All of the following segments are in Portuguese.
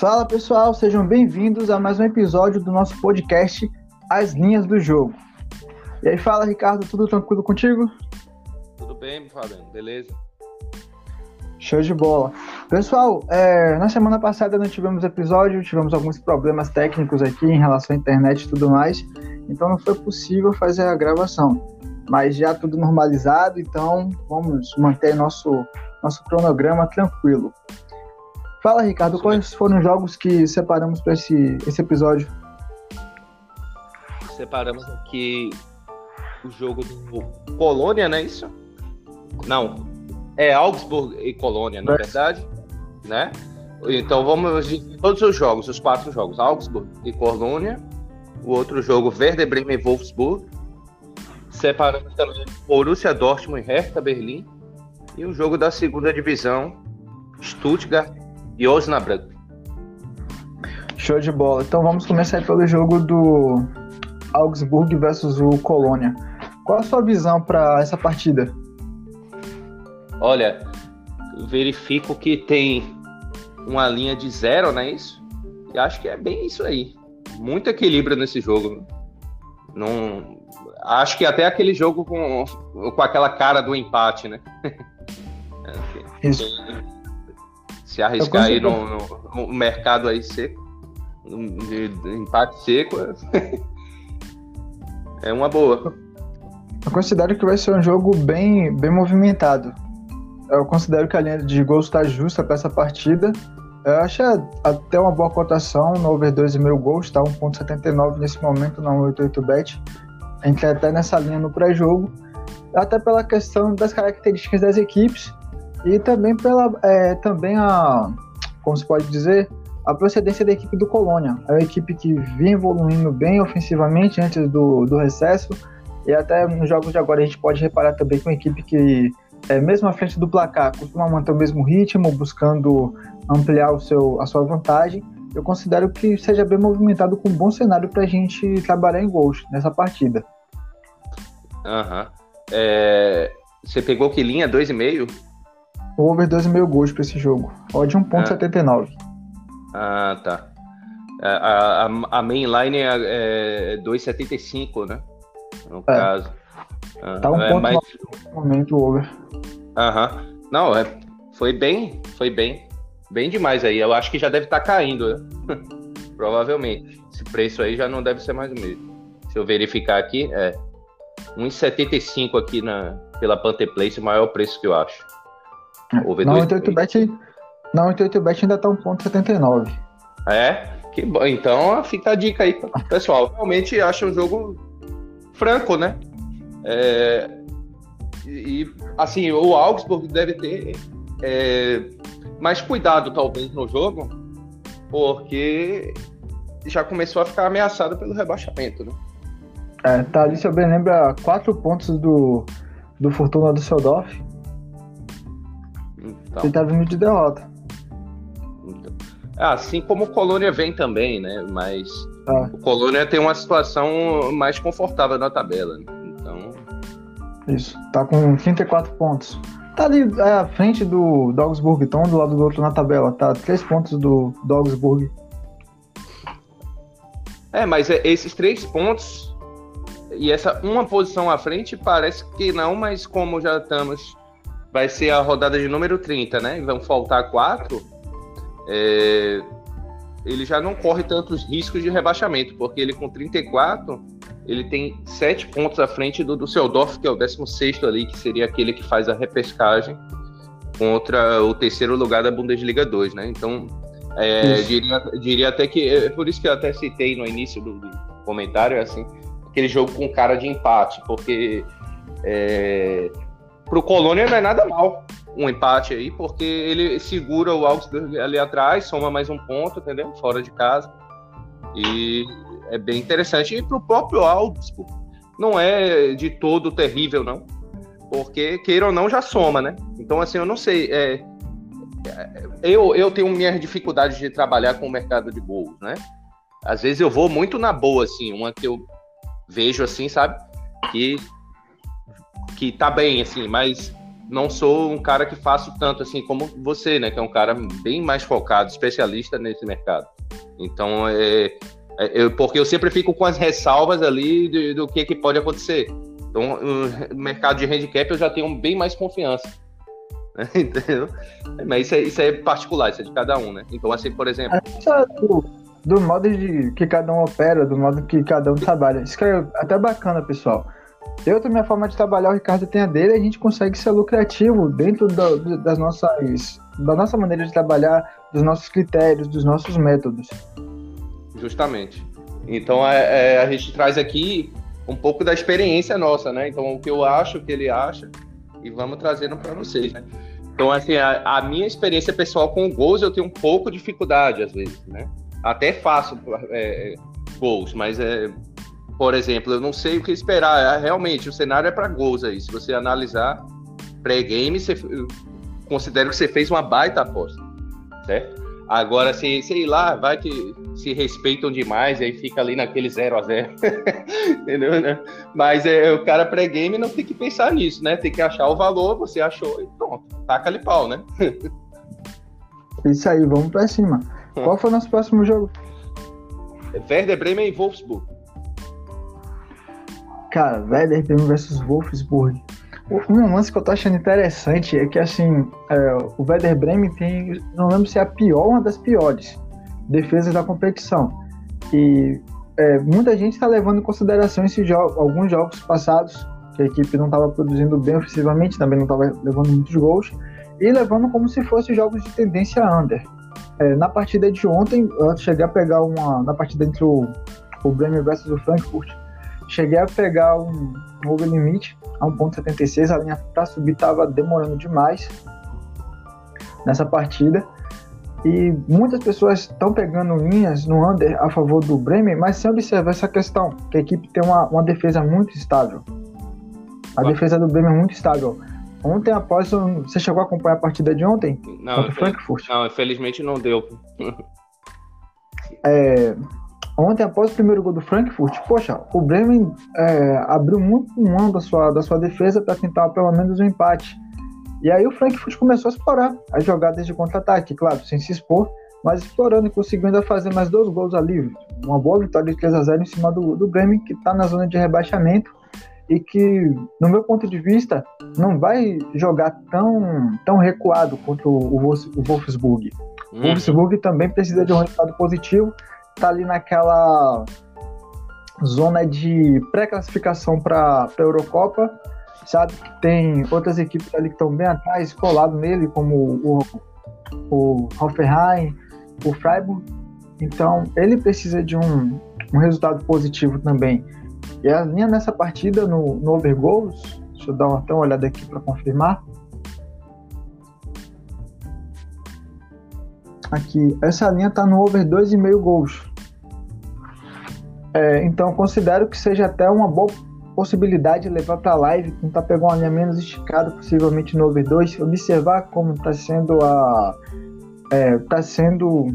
Fala pessoal, sejam bem-vindos a mais um episódio do nosso podcast As Linhas do Jogo. E aí, fala Ricardo, tudo tranquilo contigo? Tudo bem, Fabiano, beleza? Show de bola. Pessoal, é, na semana passada não tivemos episódio, tivemos alguns problemas técnicos aqui em relação à internet e tudo mais, então não foi possível fazer a gravação. Mas já tudo normalizado, então vamos manter nosso, nosso cronograma tranquilo. Fala, Ricardo, quais foram os jogos que separamos para esse, esse episódio? Separamos aqui o jogo do Colônia, não é isso? Não, é Augsburg e Colônia, na é. verdade, né? Então vamos todos os jogos, os quatro jogos, Augsburg e Colônia, o outro jogo Werder Bremen e Wolfsburg, separamos também Borussia Dortmund e Hertha Berlim e o jogo da segunda divisão Stuttgart e Osnabrück. Show de bola. Então vamos começar pelo jogo do Augsburg versus o Colônia. Qual a sua visão para essa partida? Olha, verifico que tem uma linha de zero, não é isso? E acho que é bem isso aí. Muito equilíbrio nesse jogo. Não, acho que até aquele jogo com, com aquela cara do empate, né? Isso se arriscar aí no, no, no, mercado aí seco, de, de empate seco, é uma boa. Eu considero que vai ser um jogo bem, bem movimentado. Eu considero que a linha de gols está justa para essa partida. Eu acho até uma boa cotação no over 2,5 gols, está 1.79 nesse momento na 188bet. A gente é até nessa linha no pré-jogo. Até pela questão das características das equipes e também pela é, também a como se pode dizer a procedência da equipe do Colônia é uma equipe que vinha evoluindo bem ofensivamente antes do, do recesso e até nos jogos de agora a gente pode reparar também que uma equipe que é, mesmo à frente do placar costuma manter o mesmo ritmo buscando ampliar o seu a sua vantagem eu considero que seja bem movimentado com um bom cenário para a gente trabalhar em gols nessa partida. Aham. Uhum. É, você pegou que linha? 2,5? O over 2,5 gols para esse jogo. Odd 1,79. Ah. ah, tá. A, a, a mainline é, é 2,75, né? No é. caso. Ah, tá um é, ponto mais... no momento o over. Aham. Não, é, foi bem, foi bem. Bem demais aí. Eu acho que já deve estar tá caindo, né? Provavelmente. Esse preço aí já não deve ser mais o mesmo. Se eu verificar aqui, é 1,75 aqui na, pela Pantherplace, o maior preço que eu acho. Na 88bet, na 88bet ainda tá 1.79. É? Que bom. Então fica a dica aí, pessoal. Realmente acho um jogo franco, né? É, e assim, o Augsburg deve ter é, mais cuidado, talvez, no jogo, porque já começou a ficar ameaçado pelo rebaixamento, né? É, tá ali, se eu bem lembro, a quatro pontos do, do Fortuna do Seldorf. Então. Ele tá vindo de derrota. Então. Assim como o Colônia vem também, né? mas ah. o Colônia tem uma situação mais confortável na tabela. Né? Então. Isso, tá com 34 pontos. Tá ali à frente do, do Augsburg, então do lado do outro na tabela. Tá 3 pontos do, do Augsburg. É, mas é, esses três pontos e essa uma posição à frente parece que não, mas como já estamos vai ser a rodada de número 30, né? Vão faltar quatro. É, ele já não corre tantos riscos de rebaixamento, porque ele com 34, ele tem sete pontos à frente do Düsseldorf, que é o 16 ali, que seria aquele que faz a repescagem contra o terceiro lugar da Bundesliga 2, né? Então, é, diria, diria, até que, é por isso que eu até citei no início do, do comentário, assim, aquele jogo com cara de empate, porque é, pro Colônia não é nada mal um empate aí, porque ele segura o Augsburg ali atrás, soma mais um ponto, entendeu? Fora de casa. E é bem interessante. E pro próprio Augsburg, não é de todo terrível, não. Porque, queira ou não, já soma, né? Então, assim, eu não sei. É, é, eu, eu tenho minhas dificuldades de trabalhar com o mercado de gols, né? Às vezes eu vou muito na boa, assim, uma que eu vejo assim, sabe? Que que tá bem, assim, mas não sou um cara que faço tanto assim como você, né? Que é um cara bem mais focado, especialista nesse mercado. Então, é, é eu, porque eu sempre fico com as ressalvas ali do, do que, que pode acontecer. Então, o mercado de handicap eu já tenho bem mais confiança. Entendeu? Mas isso é, isso é particular, isso é de cada um, né? Então, assim, por exemplo. É do, do modo de que cada um opera, do modo que cada um trabalha. Isso que é até bacana, pessoal. Eu tenho minha forma de trabalhar, o Ricardo tem a dele, a gente consegue ser lucrativo dentro do, das nossas, da nossa maneira de trabalhar, dos nossos critérios, dos nossos métodos. Justamente. Então é, é, a gente traz aqui um pouco da experiência nossa, né? Então o que eu acho, o que ele acha, e vamos trazendo para vocês, né? Então, assim, a, a, minha experiência pessoal com gols, eu tenho um pouco de dificuldade, às vezes, né? Até faço é, gols, mas é, por exemplo, eu não sei o que esperar. É, realmente, o cenário é para gols aí. Se você analisar pré-game, você considero que você fez uma baita aposta, certo? Agora, se, sei lá, vai que se respeitam demais e aí fica ali naquele 0 a 0 Entendeu, né? Mas é, o cara pré-game não tem que pensar nisso, né? Tem que achar o valor, você achou e pronto. Taca ali pau, né? Isso aí, vamos pra cima. Qual foi o nosso próximo jogo? Werder Bremen e Wolfsburg. Cara, Werder versus Wolfsburg. Um lance que eu tô achando interessante é que, assim, é, o Werder Bremen tem, não lembro se é a pior uma das piores defesas da competição. E é, muita gente está levando em consideração esses jogos, alguns jogos passados, que a equipe não estava produzindo bem ofensivamente, também não estava levando muitos gols, e levando como se fossem jogos de tendência under. É, na partida de ontem, eu cheguei a pegar uma. Na partida entre o, o Bremen versus o Frankfurt, cheguei a pegar um, over limite a 1.76, a linha para subir estava demorando demais nessa partida. E muitas pessoas estão pegando linhas no under a favor do Bremen, mas sem observar essa questão, que a equipe tem uma, uma defesa muito estável. A defesa do Bremen é muito estável. Ontem, após. Você chegou a acompanhar a partida de ontem? Não, contra Frankfurt? Não, infelizmente não deu. é, ontem, após o primeiro gol do Frankfurt, poxa, o Bremen é, abriu muito mão da sua, da sua defesa para tentar pelo menos um empate. E aí o Frankfurt começou a explorar as jogadas de contra-ataque, claro, sem se expor, mas explorando e conseguindo ainda fazer mais dois gols ali. Uma boa vitória de 3 a 0 em cima do, do Bremen, que está na zona de rebaixamento e que, no meu ponto de vista, não vai jogar tão, tão recuado contra o, o Wolfsburg. O uhum. Wolfsburg também precisa de um resultado positivo, está ali naquela zona de pré-classificação para a Eurocopa, sabe que tem outras equipes ali que estão bem atrás, colado nele, como o, o Hoffenheim, o Freiburg. Então, ele precisa de um, um resultado positivo também. E a linha nessa partida no, no over goals, deixa eu dar até uma olhada aqui para confirmar. Aqui, essa linha está no over 2,5 gols. É, então considero que seja até uma boa possibilidade de levar para a live, tentar pegar uma linha menos esticada, possivelmente no over 2, observar como está sendo a é, tá sendo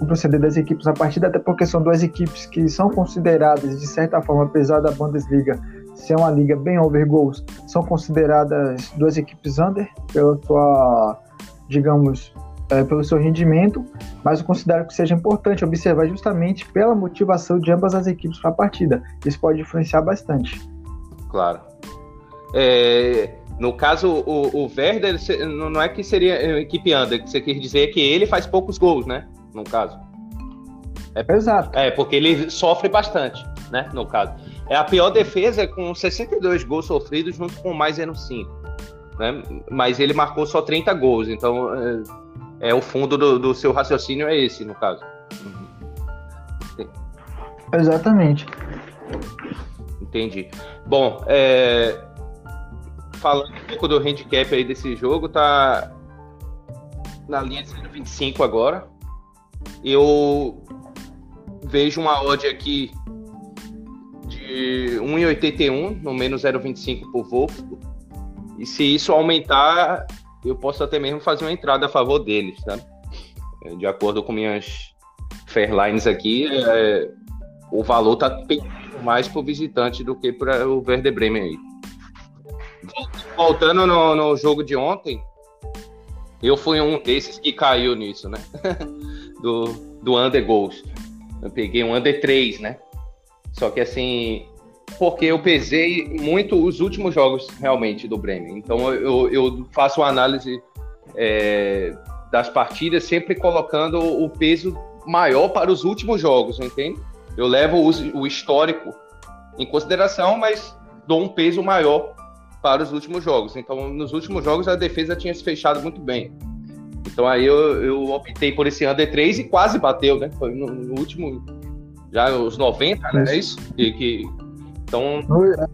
o proceder das equipes na partida, até porque são duas equipes que são consideradas, de certa forma, apesar da Bundesliga ser uma liga bem over goals, são consideradas duas equipes under pela sua, digamos, é, pelo seu rendimento, mas eu considero que seja importante observar justamente pela motivação de ambas as equipes para a partida. Isso pode influenciar bastante. Claro. É, no caso, o, o Werder não é que seria equipe under, que você quer dizer que ele faz poucos gols, né? no caso. É, Exato. É, porque ele sofre bastante, né, no caso. É a pior defesa com 62 gols sofridos junto com mais 5, né? Mas ele marcou só 30 gols, então é, é o fundo do, do, seu raciocínio é esse, no caso. Exatamente. Entendi. Bom, é... falando um pouco do handicap aí desse jogo, tá na linha de 125 agora. Eu vejo uma odd aqui de 1,81 no menos 0,25 por Wolfsburg. E se isso aumentar, eu posso até mesmo fazer uma entrada a favor deles, tá? De acordo com minhas Fairlines aqui, é, o valor está mais para o visitante do que para o Werder Bremen aí. Volta voltando no, no jogo de ontem, eu fui um desses que caiu nisso, né? do, do under goals. Eu peguei um under 3, né? Só que assim, porque eu pesei muito os últimos jogos realmente do Bremen. Então eu, eu faço uma análise é, das partidas sempre colocando o peso maior para os últimos jogos, entende? Eu levo o, o histórico em consideração, mas dou um peso maior para os últimos jogos. Então, nos últimos jogos, a defesa tinha se fechado muito bem. Então, aí eu, eu optei por esse under 3 e quase bateu, né? Foi no, no último, já os 90, né? É isso? E, que, então. No,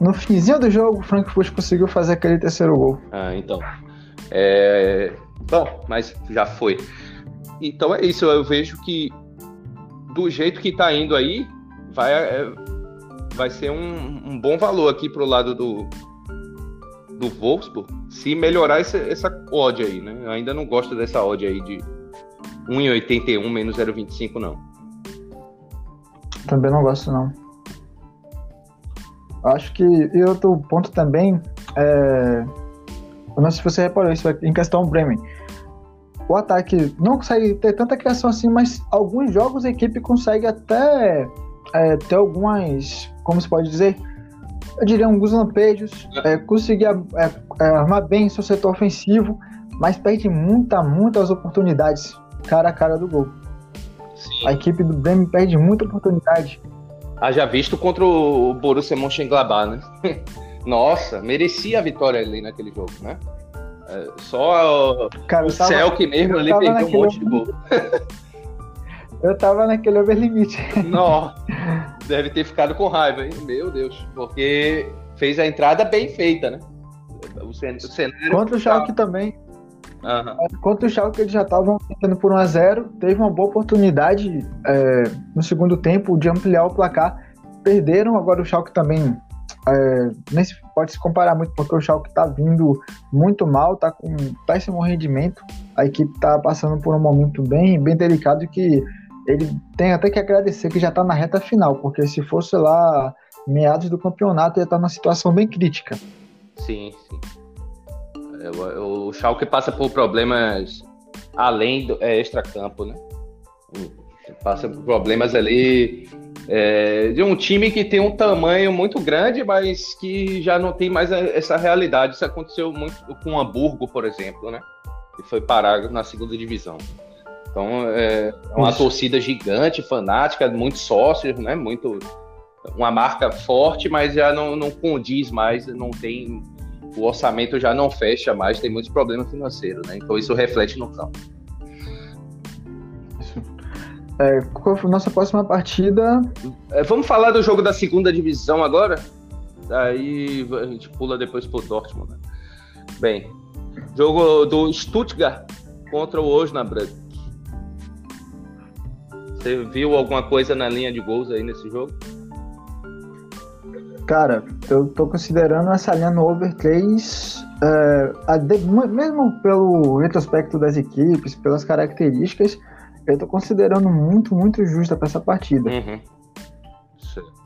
no finzinho do jogo, o Frankfurt conseguiu fazer aquele terceiro gol. Ah, então. É... Bom, mas já foi. Então é isso, eu vejo que do jeito que tá indo aí, vai, é, vai ser um, um bom valor aqui pro lado do, do Wolfsburg, se melhorar essa, essa odd aí, né? Eu ainda não gosto dessa odd aí de 1,81 menos 0,25, não. Também não gosto, não. Acho que e outro ponto também é. Eu não sei se você reparou isso em questão Bremen. O ataque não consegue ter tanta criação assim, mas alguns jogos a equipe consegue até é, ter algumas, como se pode dizer, eu diria alguns lampejos, é, conseguir é, é, armar bem seu setor ofensivo, mas perde muita, muitas oportunidades cara a cara do gol. Sim. A equipe do Bremen perde muita oportunidade. Haja visto contra o Borussia Mönchengladbach, né? Nossa, merecia a vitória ali naquele jogo, né? É, só Cara, o Celk mesmo ali perdeu um monte de gol. Eu tava naquele overlimite. Não, deve ter ficado com raiva, hein? Meu Deus. Porque fez a entrada bem feita, né? O cenário. Contra o Schalke também. Uhum. Contra o Schalke eles já estavam tendo por 1x0. Teve uma boa oportunidade é, no segundo tempo de ampliar o placar. Perderam, agora o Schalke também é, nem se pode se comparar muito, porque o Schalke está vindo muito mal, está com péssimo rendimento. A equipe está passando por um momento bem, bem delicado que ele tem até que agradecer que já está na reta final, porque se fosse lá meados do campeonato ia estar tá numa situação bem crítica. Sim, sim. É, o Schalke passa por problemas além do é, extra-campo, né? Passa por problemas ali é, de um time que tem um tamanho muito grande, mas que já não tem mais essa realidade. Isso aconteceu muito com o Hamburgo, por exemplo, né? Que foi parar na segunda divisão. Então é uma Isso. torcida gigante, fanática, muitos sócios, né? Muito uma marca forte, mas já não, não condiz mais, não tem o orçamento já não fecha mais, tem muitos problemas financeiros, né? Então isso reflete no campo. É, qual foi a nossa próxima partida? É, vamos falar do jogo da segunda divisão agora? Aí a gente pula depois pro Dortmund. Né? Bem, jogo do Stuttgart contra o Osnabrück. Você viu alguma coisa na linha de gols aí nesse jogo? Cara, eu tô considerando essa linha no over 3, é, de, mesmo pelo retrospecto das equipes, pelas características, eu tô considerando muito, muito justa para essa partida. Uhum.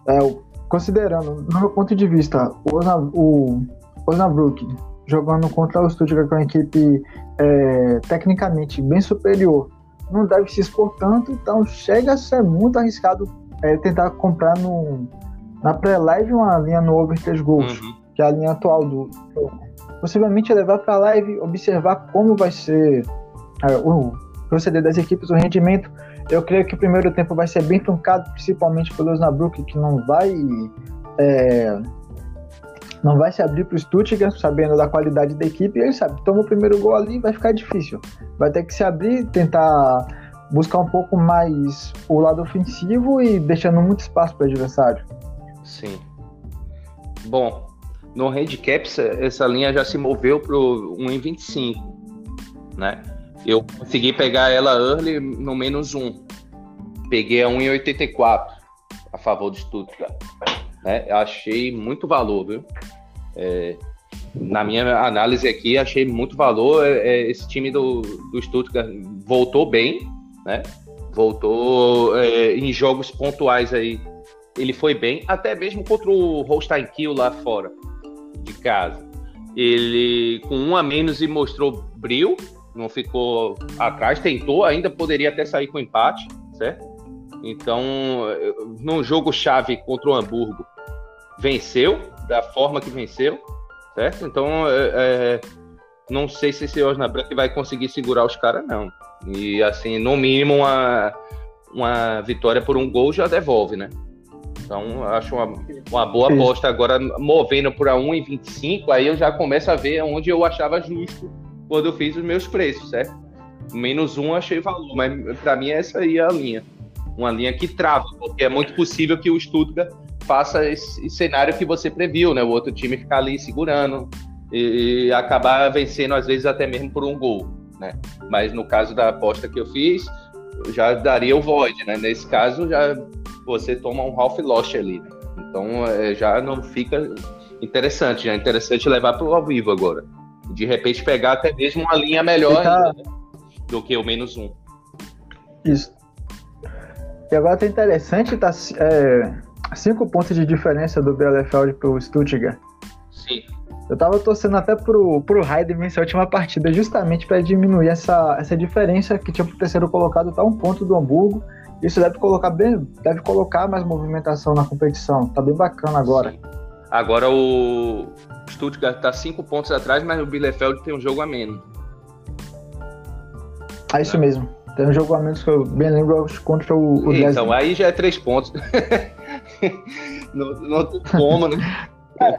É, considerando, no meu ponto de vista, o, Osna, o Osnabrück jogando contra o Stuttgart com uma equipe é, tecnicamente bem superior não deve se expor tanto, então chega a ser muito arriscado é, tentar comprar no, na pré-live uma linha no over 3 gols, uhum. que é a linha atual do Possivelmente levar para a live, observar como vai ser é, o proceder das equipes, o rendimento. Eu creio que o primeiro tempo vai ser bem truncado, principalmente pelo Osnabrück, que não vai é, não vai se abrir para o Stuttgart, sabendo da qualidade da equipe, e ele sabe, toma o primeiro gol ali, vai ficar difícil. Vai ter que se abrir, tentar buscar um pouco mais o lado ofensivo e deixando muito espaço para o adversário. Sim. Bom, no handicap, essa linha já se moveu para o 1,25, né? Eu consegui pegar ela early no menos 1. Peguei a 1,84 a favor do Stuttgart. Né? Achei muito valor, viu? É, na minha análise aqui, achei muito valor. É, é, esse time do, do Stuttgart voltou bem, né? Voltou é, em jogos pontuais aí. Ele foi bem, até mesmo contra o Holstein Kiel lá fora. de casa. Ele com um a menos e mostrou brilho, não ficou atrás, tentou, ainda poderia até sair com empate, certo? Então, num jogo chave contra o Hamburgo, venceu da forma que venceu, certo? Então, é, é, não sei se esse Osnabrück vai conseguir segurar os caras, não. E, assim, no mínimo, uma, uma vitória por um gol já devolve, né? Então, acho uma, uma boa aposta. Agora, movendo para 1,25, aí eu já começo a ver onde eu achava justo quando eu fiz os meus preços, certo? Menos um achei valor, mas para mim essa aí é a linha. Uma linha que trava, porque é muito possível que o Stuttgart faça esse cenário que você previu, né? O outro time ficar ali segurando e, e acabar vencendo, às vezes, até mesmo por um gol, né? Mas no caso da aposta que eu fiz, já daria o void, né? Nesse caso, já você toma um half loss ali, né? Então, é, já não fica interessante, é interessante levar para o ao vivo agora. De repente, pegar até mesmo uma linha melhor tá... né? do que o menos um. Isso. E agora tá interessante, tá é, cinco pontos de diferença do Bielefeld pro Stuttgart. Sim. Eu tava torcendo até pro, pro Heidenheim nessa última partida, justamente para diminuir essa, essa diferença que tinha pro terceiro colocado, tá um ponto do Hamburgo. Isso deve colocar bem, deve colocar mais movimentação na competição. Tá bem bacana agora. Sim. Agora o Stuttgart tá cinco pontos atrás, mas o Bielefeld tem um jogo a menos. É isso mesmo. Tem um jogo a menos que eu bem lembro contra o, o Então, aí já é três pontos. não, não tem como, né? É,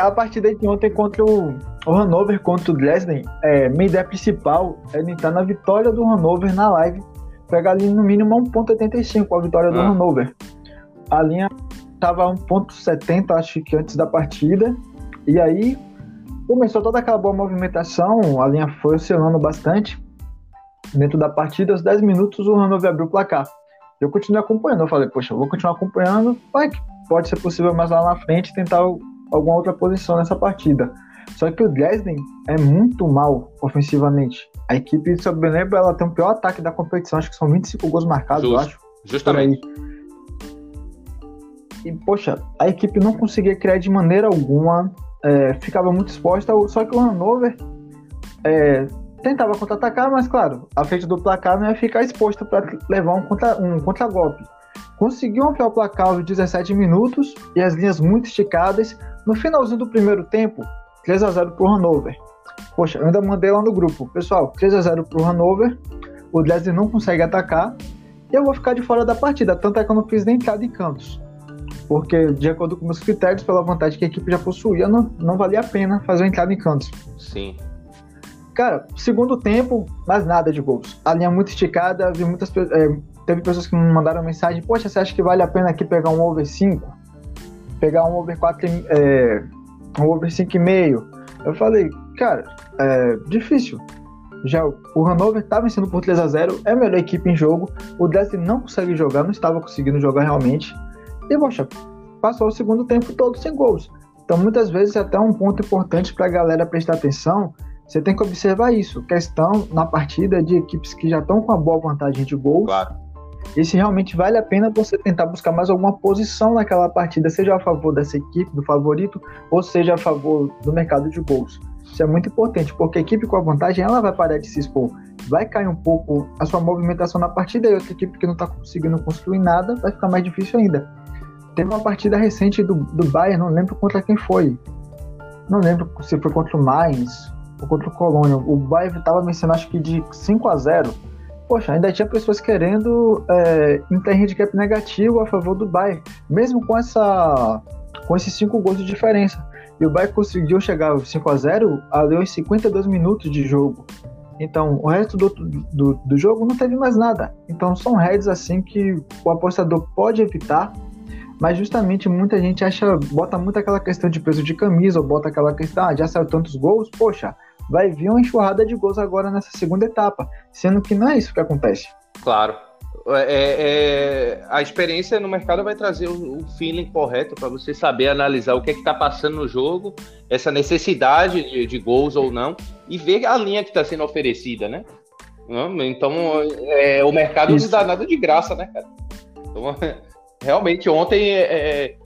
aquela partida de ontem contra o, o Hannover, contra o Dresden, é, minha ideia principal é entrar na vitória do Hannover na live, pegar ali no mínimo 1.85 a vitória do ah. Hannover. A linha tava 1.70, acho que antes da partida, e aí começou toda aquela boa movimentação, a linha foi oscilando bastante, dentro da partida, aos 10 minutos o Hannover abriu o placar. Eu continuei acompanhando, eu falei, poxa, eu vou continuar acompanhando, vai que pode ser possível mais lá na frente tentar alguma outra posição nessa partida. Só que o Dresden é muito mal ofensivamente. A equipe, eu me lembro, ela tem o pior ataque da competição, acho que são 25 gols marcados, eu acho. Justamente. E, poxa, a equipe não conseguia criar de maneira alguma, é, ficava muito exposta, só que o Hannover é, tentava contra-atacar, mas claro, a frente do placar não ia ficar exposto para levar um, contra, um contra-golpe. Conseguiu ampliar o placar aos 17 minutos e as linhas muito esticadas. No finalzinho do primeiro tempo, 3 a 0 para o Hannover. Poxa, eu ainda mandei lá no grupo, pessoal, 3 a 0 para o Hannover. O Dresden não consegue atacar e eu vou ficar de fora da partida, tanto é que eu não fiz nem entrada em cantos. Porque, de acordo com meus critérios, pela vantagem que a equipe já possuía, não, não valia a pena fazer uma entrada em cantos. Sim. Cara, segundo tempo, mais nada de gols. A linha muito esticada, vi muitas é, teve pessoas que me mandaram mensagem, poxa, você acha que vale a pena aqui pegar um over 5? Pegar um over 4, é, um over 5,5? Eu falei, cara, é difícil. Já o Hannover tá vencendo por 3 a 0 é a melhor equipe em jogo. O Dresden não consegue jogar, não estava conseguindo jogar realmente. E, poxa, passou o segundo tempo todo sem gols. Então, muitas vezes, é até um ponto importante para a galera prestar atenção você tem que observar isso, questão na partida de equipes que já estão com uma boa vantagem de gols. Claro. E se realmente vale a pena você tentar buscar mais alguma posição naquela partida, seja a favor dessa equipe, do favorito, ou seja a favor do mercado de gols. Isso é muito importante, porque a equipe com a vantagem ela vai parar de se expor. Vai cair um pouco a sua movimentação na partida e outra equipe que não está conseguindo construir nada vai ficar mais difícil ainda. Teve uma partida recente do, do Bayern, não lembro contra quem foi. Não lembro se foi contra o Mainz contra o Colônia. O Bayern estava vencendo acho que de 5 a 0 Poxa, ainda tinha pessoas querendo é, handicap negativo a favor do Bayern, mesmo com essa com esses 5 gols de diferença. E o Bayern conseguiu chegar aos 5 a 0 ali aos 52 minutos de jogo. Então, o resto do, do, do jogo não teve mais nada. Então, são heads assim que o apostador pode evitar mas justamente muita gente acha, bota muito aquela questão de peso de camisa, ou bota aquela questão, ah, já saiu tantos gols, poxa, vai vir uma enxurrada de gols agora nessa segunda etapa, sendo que não é isso que acontece. Claro. É, é, a experiência no mercado vai trazer o, o feeling correto para você saber analisar o que é está passando no jogo, essa necessidade de, de, gols ou não, e ver a linha que está sendo oferecida, né? Então, é, o mercado Isso. não dá nada de graça, né, cara? Então, realmente, ontem, é,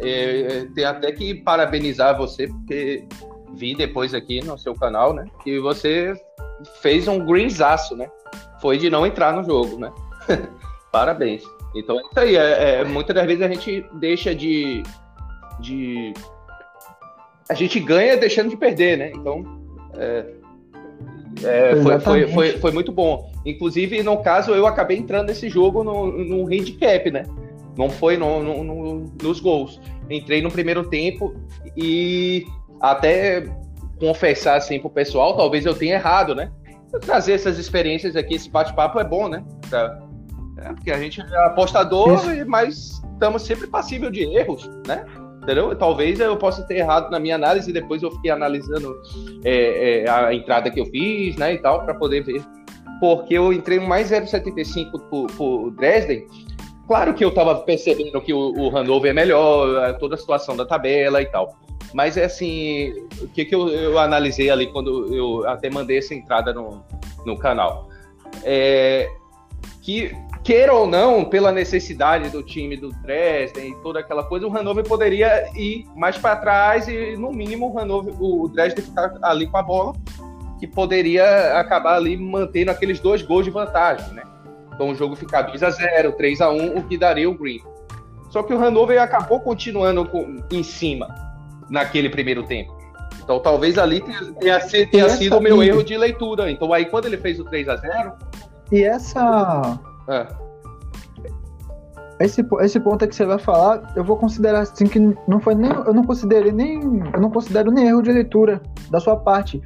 é, tem até que parabenizar você, porque vi depois aqui no seu canal, né? Que você fez um greenzaço, né? Foi de não entrar no jogo, né? Parabéns. Então é isso aí. É, é, muitas das vezes a gente deixa de, de. A gente ganha deixando de perder, né? Então. É, é, foi, foi, foi, foi, muito bom. Inclusive, no caso, eu acabei entrando nesse jogo no, no handicap, né? Não foi no, no, no, nos gols. Entrei no primeiro tempo e até confessar assim pro pessoal, talvez eu tenha errado, né? Trazer essas experiências aqui, esse bate-papo é bom, né? Pra, é, porque a gente é apostador, mas estamos sempre passível de erros, né? Entendeu? Talvez eu possa ter errado na minha análise, depois eu fiquei analisando é, é, a entrada que eu fiz, né, e tal, para poder ver. Porque eu entrei mais 0,75 por, por Dresden. Claro que eu estava percebendo que o, o Hannover é melhor, toda a situação da tabela e tal. Mas é assim, o que, que eu, eu, analisei ali quando eu até mandei essa entrada no, no canal? É, que, queira ou não, pela necessidade do time do Dresden e toda aquela coisa, o Hannover poderia ir mais para trás e, no mínimo, o, Hannover, o Dresden ficar ali com a bola, que poderia acabar ali mantendo aqueles dois gols de vantagem, né? Então o jogo ficar 2 a 0 3 a 1 o que daria o Green. Só que o Hannover acabou continuando com, em cima naquele primeiro tempo. Então talvez ali tenha, tenha, tenha sido o meu erro de leitura. Então aí quando ele fez o 3 a 0 E essa. É. Esse, esse ponto que você vai falar, eu vou considerar assim que não foi nem. Eu não considerei nem. Eu não considero nem erro de leitura da sua parte.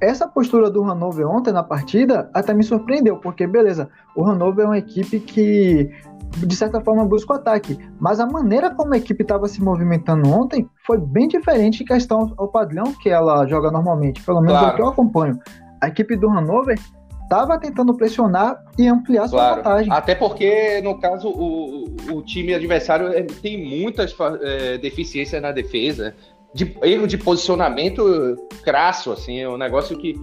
Essa postura do Hannover ontem na partida até me surpreendeu, porque beleza, o Hannover é uma equipe que de certa forma busca o ataque. Mas a maneira como a equipe estava se movimentando ontem foi bem diferente em questão ao padrão que ela joga normalmente, pelo menos claro. é o que eu acompanho. A equipe do Hanover estava tentando pressionar e ampliar sua claro. vantagem. Até porque, no caso, o, o time adversário é, tem muitas é, deficiências na defesa, de erro de posicionamento crasso, assim, é um negócio que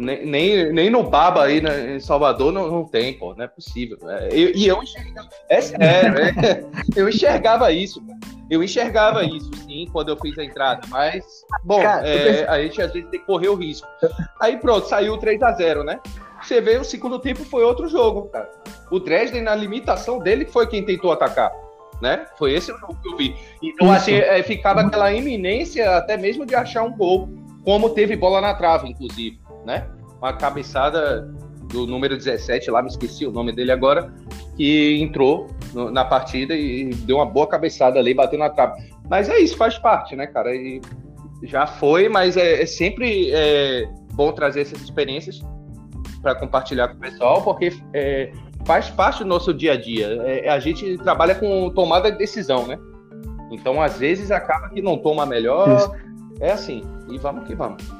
nem, nem, nem no Baba aí né, em Salvador não, não tem, pô, não é possível. É, eu, e eu enxergava, é sério, é, eu enxergava isso, eu enxergava isso, sim, quando eu fiz a entrada, mas, bom, Cara, é, a gente às vezes tem que correr o risco. Aí pronto, saiu 3 a 0 né? Você vê, o segundo tempo foi outro jogo, cara. O Dresden, na limitação dele, foi quem tentou atacar. Né? Foi esse o jogo que eu vi. Então, assim, é, ficava aquela iminência até mesmo de achar um gol, como teve bola na trave, inclusive né? Uma cabeçada do número 17, lá me esqueci o nome dele agora, que entrou no, na partida e deu uma boa cabeçada ali, bateu na trave. Mas é isso, faz parte, né, cara? E já foi, mas é, é sempre é, bom trazer essas experiências para compartilhar com o pessoal, porque é, faz parte do nosso dia a dia. É, a gente trabalha com tomada de decisão, né? Então, às vezes, acaba que não toma melhor. Isso. É assim, e vamos que vamos.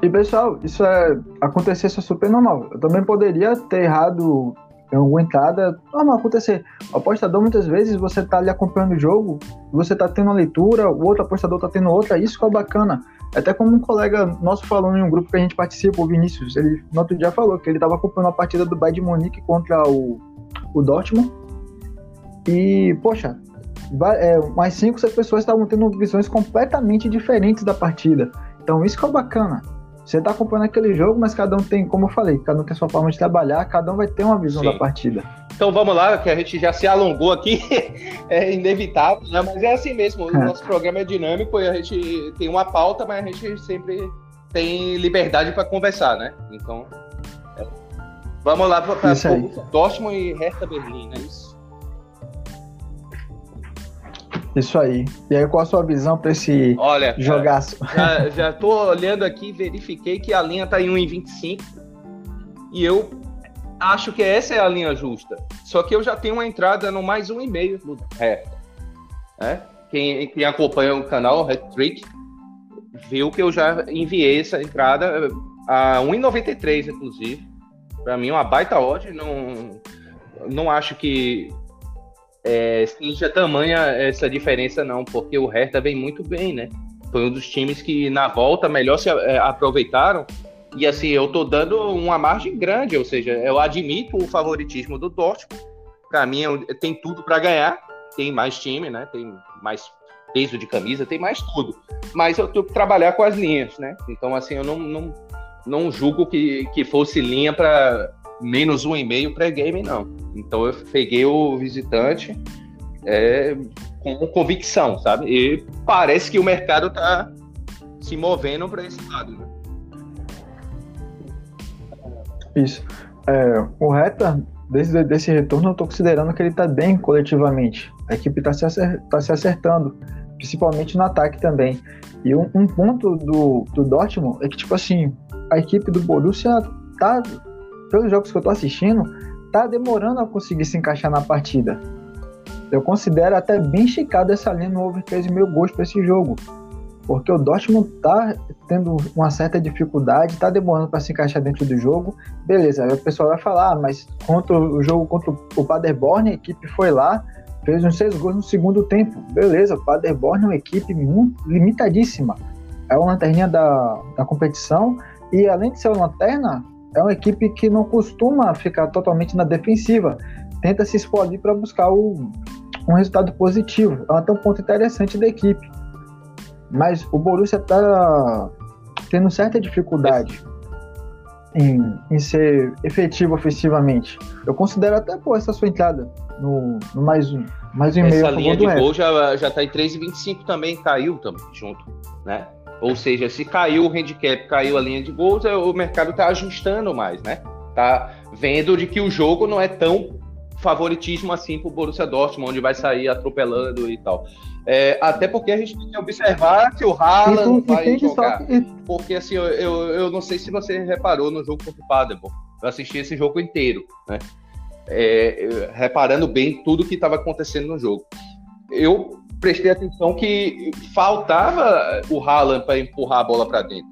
E pessoal, isso é acontecer isso é super normal. Eu também poderia ter errado em alguma entrada, normal acontecer. O apostador muitas vezes você tá ali acompanhando o jogo, você tá tendo uma leitura, o outro apostador tá tendo outra, isso que é bacana. Até como um colega nosso falou em um grupo que a gente participa, o Vinícius, ele no outro dia falou que ele tava acompanhando a partida do Bayern de contra o, o Dortmund. E, poxa, é, mais cinco, seis pessoas estavam tendo visões completamente diferentes da partida. Então isso que é bacana. Você tá acompanhando aquele jogo, mas cada um tem, como eu falei, cada um tem sua forma de trabalhar, cada um vai ter uma visão Sim. da partida. Então vamos lá, que a gente já se alongou aqui, é inevitável, né? mas é assim mesmo. O é. nosso programa é dinâmico e a gente tem uma pauta, mas a gente sempre tem liberdade para conversar, né? Então, é. vamos lá para Dortmund e Hertha Berlim, é isso? Isso aí. E aí, qual a sua visão para esse Olha, jogaço? Já, já tô olhando aqui, verifiquei que a linha tá em 1,25 e eu acho que essa é a linha justa. Só que eu já tenho uma entrada no mais 1,5 no é. é. Quem, quem acompanha o canal, Red Trick, viu que eu já enviei essa entrada a 1,93, inclusive. Para mim, uma baita odd. Não, não acho que é, seja tamanha essa diferença, não, porque o Hertha vem muito bem, né? Foi um dos times que na volta melhor se é, aproveitaram. E assim, eu tô dando uma margem grande, ou seja, eu admito o favoritismo do Dortmund, para mim é tem tudo para ganhar, tem mais time, né? Tem mais peso de camisa, tem mais tudo. Mas eu tenho que trabalhar com as linhas, né? Então, assim, eu não, não, não julgo que, que fosse linha para menos um e meio pré-game, não. Então, eu peguei o visitante é, com convicção, sabe? E parece que o mercado tá se movendo para esse lado, né? Isso. É, o Reta, desde desse retorno, eu estou considerando que ele está bem coletivamente. A equipe está se, acer, tá se acertando, principalmente no ataque também. E um, um, ponto do, do Dortmund é que, tipo assim, a equipe do Borussia tá, pelos jogos que eu estou assistindo, tá demorando a conseguir se encaixar na partida. Eu considero até bem esticado essa linha no over 3,5 gols para esse jogo porque o Dortmund tá tendo uma certa dificuldade, tá demorando para se encaixar dentro do jogo. Beleza, aí o pessoal vai falar, ah, mas contra o jogo contra o Paderborn, a equipe foi lá, fez uns seis gols no segundo tempo. Beleza, o Paderborn é uma equipe muito limitadíssima. É uma lanterninha da, da competição e além de ser uma lanterna, é uma equipe que não costuma ficar totalmente na defensiva. Tenta se explodir para buscar o, um resultado positivo. É até um ponto interessante da equipe mas o Borussia está tendo certa dificuldade em, em, ser efetivo ofensivamente. Eu considero até pô, essa sua entrada no, no mais um, mais um Essa linha de gol já, já tá em 3,25 também, caiu também junto, né? Ou seja, se caiu o handicap, caiu a linha de gols, é, o mercado tá ajustando mais, né? Tá vendo de que o jogo não é tão favoritismo assim pro Borussia Dortmund, onde vai sair atropelando e tal. É, até porque a gente tem que observar se o Haaland vai jogar. Porque assim, eu, eu, eu, não sei se você reparou no jogo contra o Paderborn. Eu assisti esse jogo inteiro, né? É, reparando bem tudo que estava acontecendo no jogo. Eu prestei atenção que faltava o Haaland para empurrar a bola para dentro,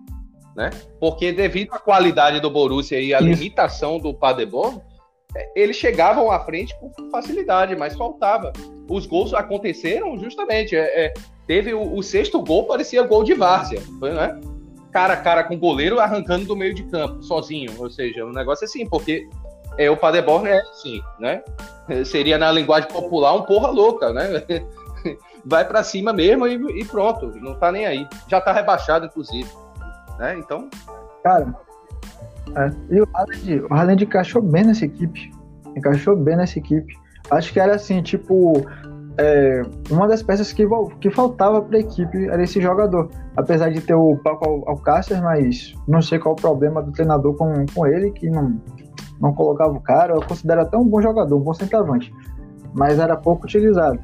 né? Porque devido à qualidade do Borussia e à limitação do Paderborn, eles chegavam à frente com facilidade, mas faltava. Os gols aconteceram justamente. É, é, teve o, o, sexto gol, parecia gol de várzea, né? Cara a cara com o goleiro arrancando do meio de campo, sozinho. Ou seja, um negócio assim, porque é, o Paderborn é assim, né? Seria na linguagem popular um porra louca, né? Vai para cima mesmo e, e, pronto, não tá nem aí. Já tá rebaixado, inclusive. Né? Então. Cara, é. E o Haaland, o Haaland encaixou bem nessa equipe. Encaixou bem nessa equipe. Acho que era assim, tipo, é, uma das peças que, que faltava para a equipe era esse jogador. Apesar de ter o Paco Alcácer, mas não sei qual o problema do treinador com, com ele, que não, não colocava o cara. Eu considero até um bom jogador, um bom centroavante, mas era pouco utilizado.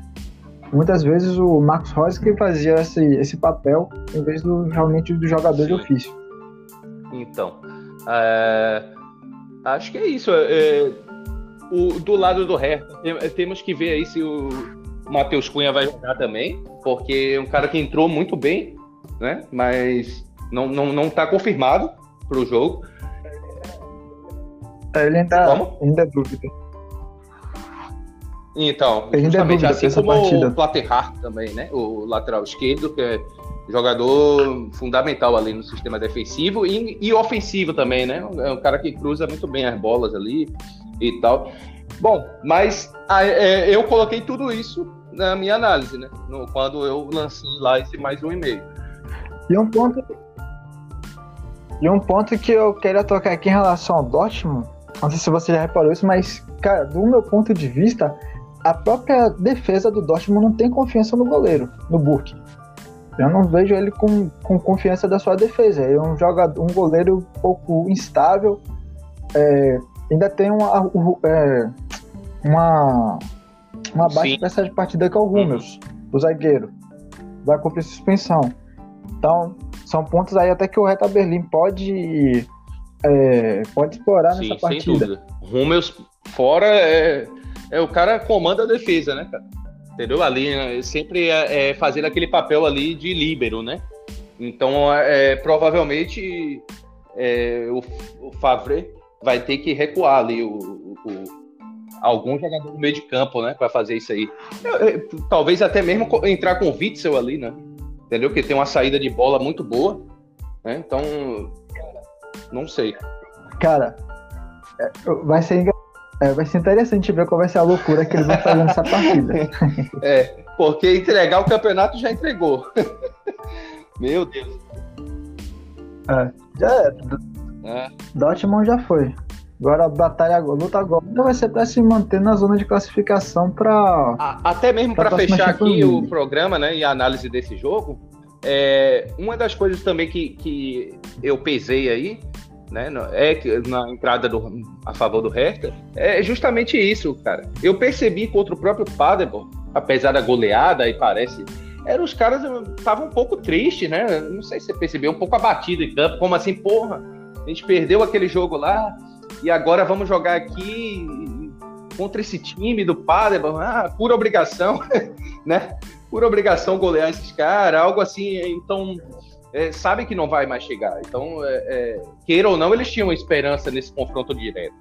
Muitas vezes o Marcos Rose que fazia esse, esse papel em vez do realmente do jogador de ofício. Então, é, acho que é isso. É, o, do lado do Hertha, temos que ver aí se o Matheus Cunha vai jogar também, porque é um cara que entrou muito bem, né? Mas não, não, não tá confirmado para o jogo. É, ele ainda, Como? ainda é dúvida. Então, é justamente assim como partida. o Platterhart também, né? O lateral esquerdo, que é jogador fundamental ali no sistema defensivo e, e ofensivo também, né? É um cara que cruza muito bem as bolas ali e tal. Bom, mas a, é, eu coloquei tudo isso na minha análise, né? No, quando eu lancei lá esse mais um e-mail. E um ponto. E um ponto que eu queria tocar aqui em relação ao Dortmund, não sei se você já reparou isso, mas, cara, do meu ponto de vista, a própria defesa do Dortmund não tem confiança no goleiro, no Burke. Eu não vejo ele com, com confiança da sua defesa. É um jogador, um goleiro um pouco instável. É, ainda tem uma, é, uma, uma baixa peça de partida que é o Hummels, o zagueiro. Vai cumprir suspensão. Então, são pontos aí até que o Reta Berlim pode, é, pode explorar Sim, nessa partida. Sem dúvida. Hummels fora é, é o cara comanda a defesa, né, cara? entendeu? Ali né, sempre é, é fazendo aquele papel ali de líbero, né? Então, é, provavelmente é, o, o Favre vai ter que recuar ali o, o, algum jogador no meio de campo, né, para fazer isso aí. talvez até mesmo entrar com o Witzel ali, né? Entendeu? Que tem uma saída de bola muito boa, né? Então, não sei. Cara, é, vai ser É, vai ser interessante ver qual vai ser a loucura que eles vão fazer nessa partida. É, porque entregar o campeonato já entregou. Meu Deus. É, já é. é. Dortmund já foi. Agora a batalha, a luta agora vai ser para se manter na zona de classificação para. Até mesmo para fechar aqui o programa, né, e a análise desse jogo, é, uma das coisas também que, que eu pesei aí, né, é na entrada do, a favor do Hertha, é justamente isso, cara. Eu percebi contra o próprio Paderborn, apesar da goleada, e parece eram os caras estavam um pouco tristes, né? Não sei se você percebeu, um pouco abatido em campo, como assim, porra, a gente perdeu aquele jogo lá, e agora vamos jogar aqui contra esse time do Paderborn, ah, por obrigação, né? Por obrigação golear esses caras, algo assim. Então, é, sabe que não vai mais chegar. Então, é, é, queira ou não, eles tinham esperança nesse confronto direto,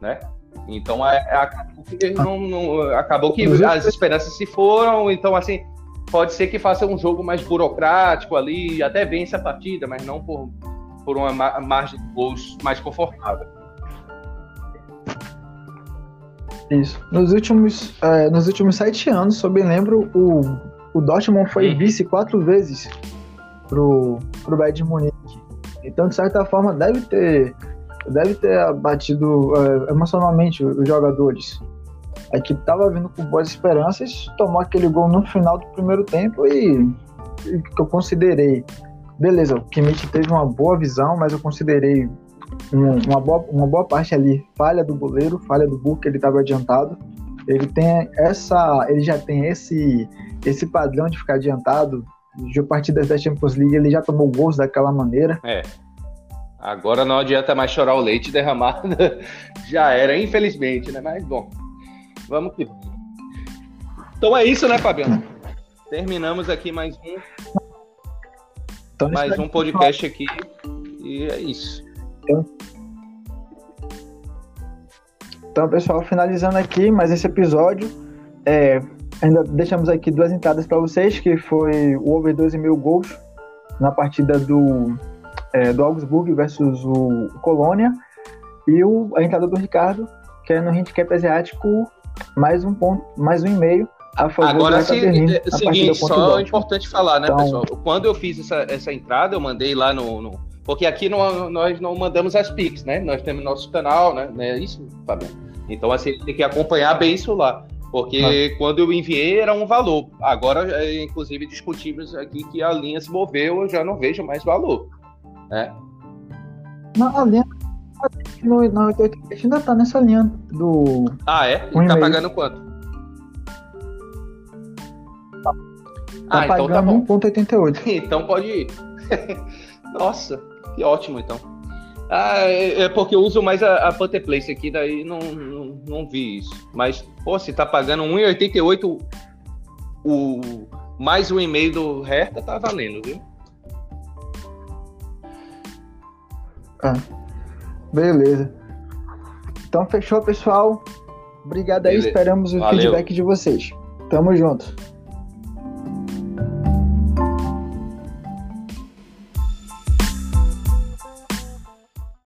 né? Então, é, é, acabou que, não, não, acabou que as esperanças se foram. Então, assim, pode ser que faça um jogo mais burocrático ali, até vence a partida, mas não por, por uma margem de gols mais confortável. Isso. Nos últimos, é, nos últimos sete anos, se eu bem lembro, o, o Dortmund foi uhum. vice quatro vezes pro, pro Bayern Munique. Então, de certa forma, deve ter, deve ter abatido é, emocionalmente os jogadores. A equipe estava vindo com boas esperanças, tomou aquele gol no final do primeiro tempo e, e que eu considerei. Beleza, o Kimmich teve uma boa visão, mas eu considerei uma, boa, uma boa parte ali falha do goleiro, falha do Burke, ele estava adiantado. Ele tem essa, ele já tem esse esse padrão de ficar adiantado. De partidas da Champions League ele já tomou gols daquela maneira. É. Agora não adianta mais chorar o leite derramado. já era, infelizmente, né? Mas bom, vamos que Então é isso, né, Fabiano? Terminamos aqui mais um então, mais um podcast aqui e é isso. Então, então, pessoal, finalizando aqui mais esse episódio, é, ainda deixamos aqui duas entradas para vocês, que foi o over 12 mil gols na partida do, é, do Augsburg versus o, Colônia e o, a entrada do Ricardo, que é no handicap asiático, mais um ponto, mais um e meio a favor Agora, do se, é, seguinte, só é importante falar, né, então, pessoal? Quando eu fiz essa, essa entrada, eu mandei lá no, no porque aqui não, nós não mandamos as pics, né? Nós temos nosso canal, né? É isso, Fabiano? Então, assim, tem que acompanhar bem isso lá. Porque ah. quando eu enviei era um valor. Agora, é, inclusive, discutimos aqui que a linha se moveu, eu já não vejo mais valor. Né? Não, a linha no, no ainda tá nessa linha do. Ah, é? Um tá pagando quanto? Tá, ah, então tá bom. 1,88. então pode ir. Nossa. Que ótimo, então. Ah, é, é porque eu uso mais a, a Place aqui, daí não, não, não, vi isso. Mas, pô, se tá pagando 1,88 o mais um e-mail do Hertha, tá valendo, viu? Ah, beleza. Então fechou, pessoal. Obrigado aí, esperamos o Valeu. feedback de vocês. Tamo junto.